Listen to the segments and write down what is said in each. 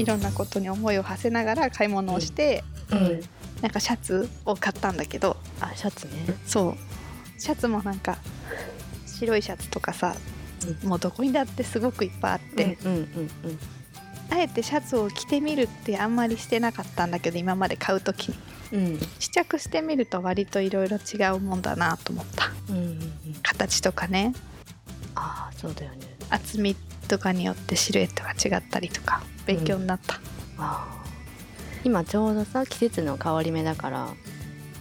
いろんなことに思いを馳せながら買い物をして、うん。なんかシャツを買ったんだけど。あシャツね。そう。シャツもなんか白いシャツとかさ、もうどこにだってすごくいっぱいあって、うんうんうんあえてシャツを着てみるってあんまりしてなかったんだけど今まで買う時に。うんうん。試着してみると割といろいろ違うもんだなと思った。うんうんうん。形とかねそうだよね。厚みとかによってシルエットが違ったりとか勉強になった、あー。今ちょうどさ季節の変わり目だから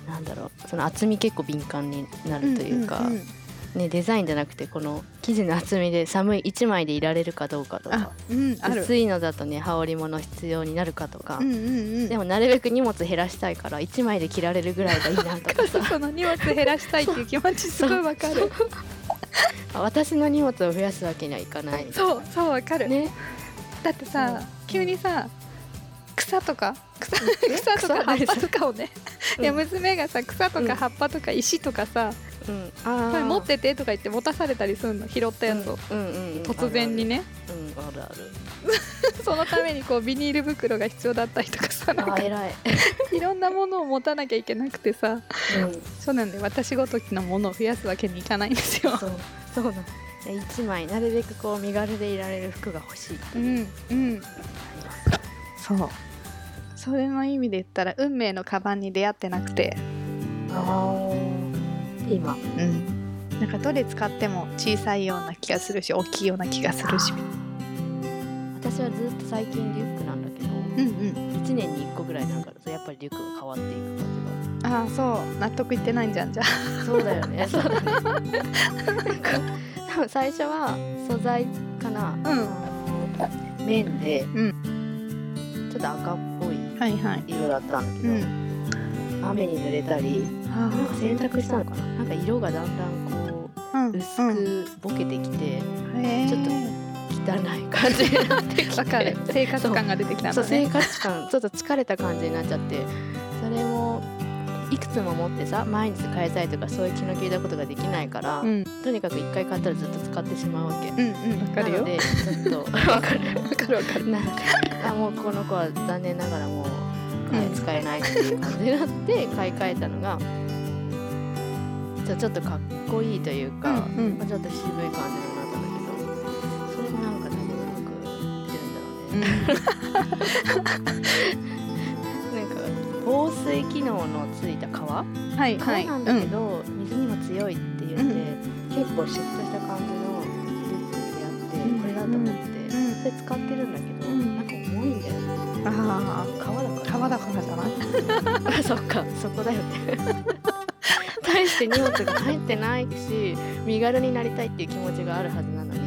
なんだろうその厚み結構敏感になるというか、んんん。ね、デザインじゃなくてこの生地の厚みで寒い1枚でいられるかどうかとあかうん薄いのだとね羽織物必要になるかとか、うんうんうん。でもなるべく荷物減らしたいから1枚で着られるぐらいがいいなとかさ。その荷物減らしたいっていう気持ちすごいわかる。あ 私の荷物を増やすわけにはいかない。そうそうわかる、ね。だってさ、うん。急にさ草とか草え草とか葉っぱとかをね、いやうん。娘がさ草とうん。か葉っぱとか石とかさ、うん、持っててとか言って持たされたりするの？拾ったやつを、うん。うんうん、突然にね。あるある。うん。あるあるそのためにこうビニール袋が必要だったりとかさなんか。い、いろんなものを持たなきゃいけなくてさ。うん、そうなんで私ごときのものを増やすわけにいかないんですよ。そう。そうなん一枚なるべくこう身軽でいられる服が欲しいってういう。のんうん。そう。それの意味で言ったら運命のカバンに出会ってなくて。あ今うん。なんかどれ使っても小さいような気がするし大きいような気がするし。私はずっと最近リュックなんだけど、うんうん。1年に1個ぐらいなんかやっぱりリュックが変わっていく感ああそう。納得いってないんじゃんじゃあ。じがそうだよね。そうだね。多分最初は素材かな、ん。あの綿で、うちょっと赤っぽいはいはい。色だったんだけど、うん。雨に濡れたりあな。んか洗濯したのかな。なんか色がだんだんこあう薄くボケてきて、ちょっと汚い感じになってきて。わかる。生活感が出てきたんだね。活感。ちょっと疲れた感じになっちゃって。それもいくつも持ってさ毎日変えたいとかそういう気の利いたことができないから、うん。とにかく一回買ったらずっと使ってしまうわけ。うんうん。わかるよ。なのでちょっとわかる。わかるわかる。なあもうこの子は残念ながらもう、はい。うん使えないっていう感じになって買い替えたのがちょちょっとかっこいいというか、うんうん。まあ、ちょっと渋い感じになったんだけどそれもなんか多分うまくいってるんだろうね。なんか防水機能のついた革はいはい。革なんだけど、水にも強いって言って、結構シュッとした感じのリュックであって、うんこれだと思って、うんそれ使ってるんだけど、うん。なんか重いんだよね。あ革だからあ川だからじゃないあそっかそこだよね。大して荷物が入ってないし身軽になりたいっていう気持ちがあるはずなのに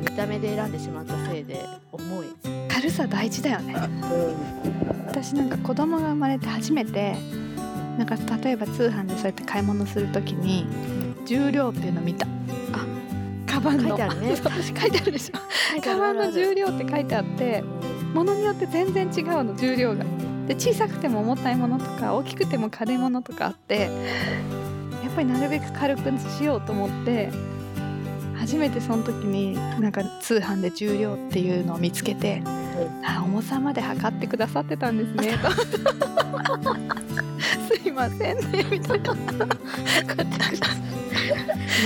見た目で選んでしまったせいで重い、軽さ大事だよね。私なんか子供が生まれて初めてなんか例えば通販でそうやって買い物するときに重量っていうの見た。あカバンの。書いてあるね。書いてあるでしょ。カバンの重量って書いてあってうん物によって全然違うの重量がで小さくても重たいものとか大きくても軽いものとかあってやっぱりなるべく軽くしようと思って初めてその時になんか通販で重量っていうのを見つけて、あ重さまで測ってくださってたんですねと。すいませんねみたいな。メ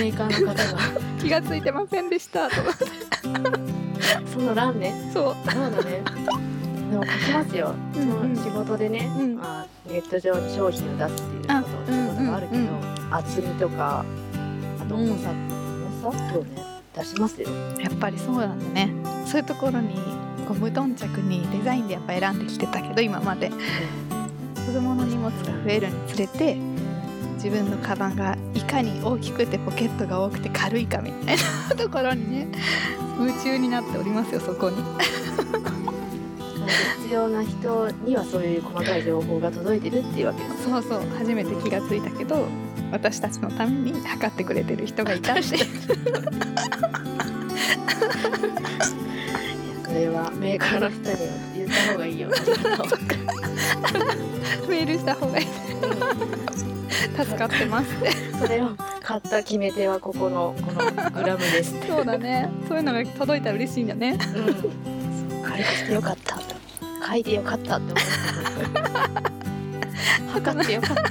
ーカーの方が。気がついてませんでしたと。かその欄ね。そう。そうだねでも書きますよ、その仕事でね、うん。まあ、ネット上に商品を出すっていうことあ仕事があるけど、厚みとかあと重さ、重さそうね出しますよ。やっぱりそうなんだね。そういうところにこう無頓着にデザインでやっぱ選んできてたけど今まで。子供の荷物が増えるにつれて自分のカバンがいかに大きくてポケットが多くて軽いかみたいなところにね夢中になっておりますよそこに必要な人にはそういう細かい情報が届いてるっていうわけですそうそう。初めて気がついたけど私たちのために測ってくれてる人がいたってメそれはメーカーの人に言った方がいいよメールした方がいい。助かってます。それを買った決め手はここのこのグラムですそうだね。そういうのが届いたら嬉しいんだね。うん。軽くしてよかった。書いてよかったって思って 測ってよかった。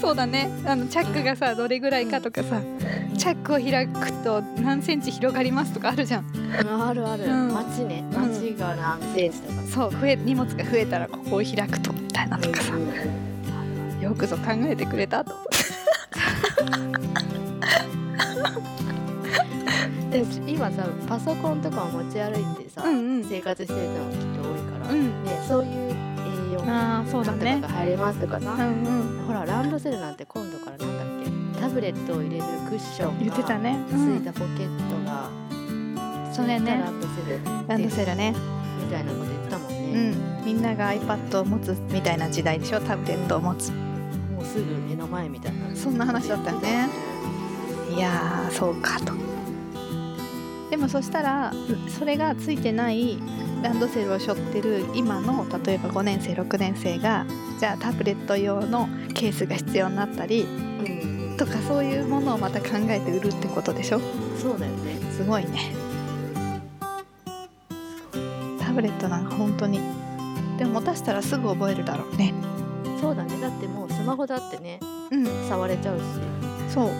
そうだね。あのチャックがさどれぐらいかとかさチャックを開くと何センチ広がりますとかあるじゃん。あるある、うん。街ね。うん。街が何センチとか。そう増え荷物が増えたらここを開くとみたいなとかさ。よくぞ考えてくれたと思 で今さパソコンとかを持ち歩いてさ、うんうん。生活してる人もきっと多いから、うん。ね、そういう A4 ああそうだね。とかが入れますとかさ、うんうん。ほらランドセルなんて今度からなんだっけ？タブレットを入れるクッションが言ってたね、ついたポケットが、それね。ランドセルランドセルね。みたいなこと言ったもんうね、ん。みんなが iPad を持つみたいな時代でしょ？タブレットを持つ。もうすぐ目の前みたいな。そんな話だったよね。いやーそうかとでもそしたらそれがついてないランドセルを背負ってる今の例えば5年生6年生がじゃあタブレット用のケースが必要になったりうん。とかそういうものをまた考えて売るってことでしょ？そうだよね。すごいね。タブレットなんか本当に。でも持たせたらすぐ覚えるだろうね。そうだね。だってもうスマホだってねうん。触れちゃうし。そう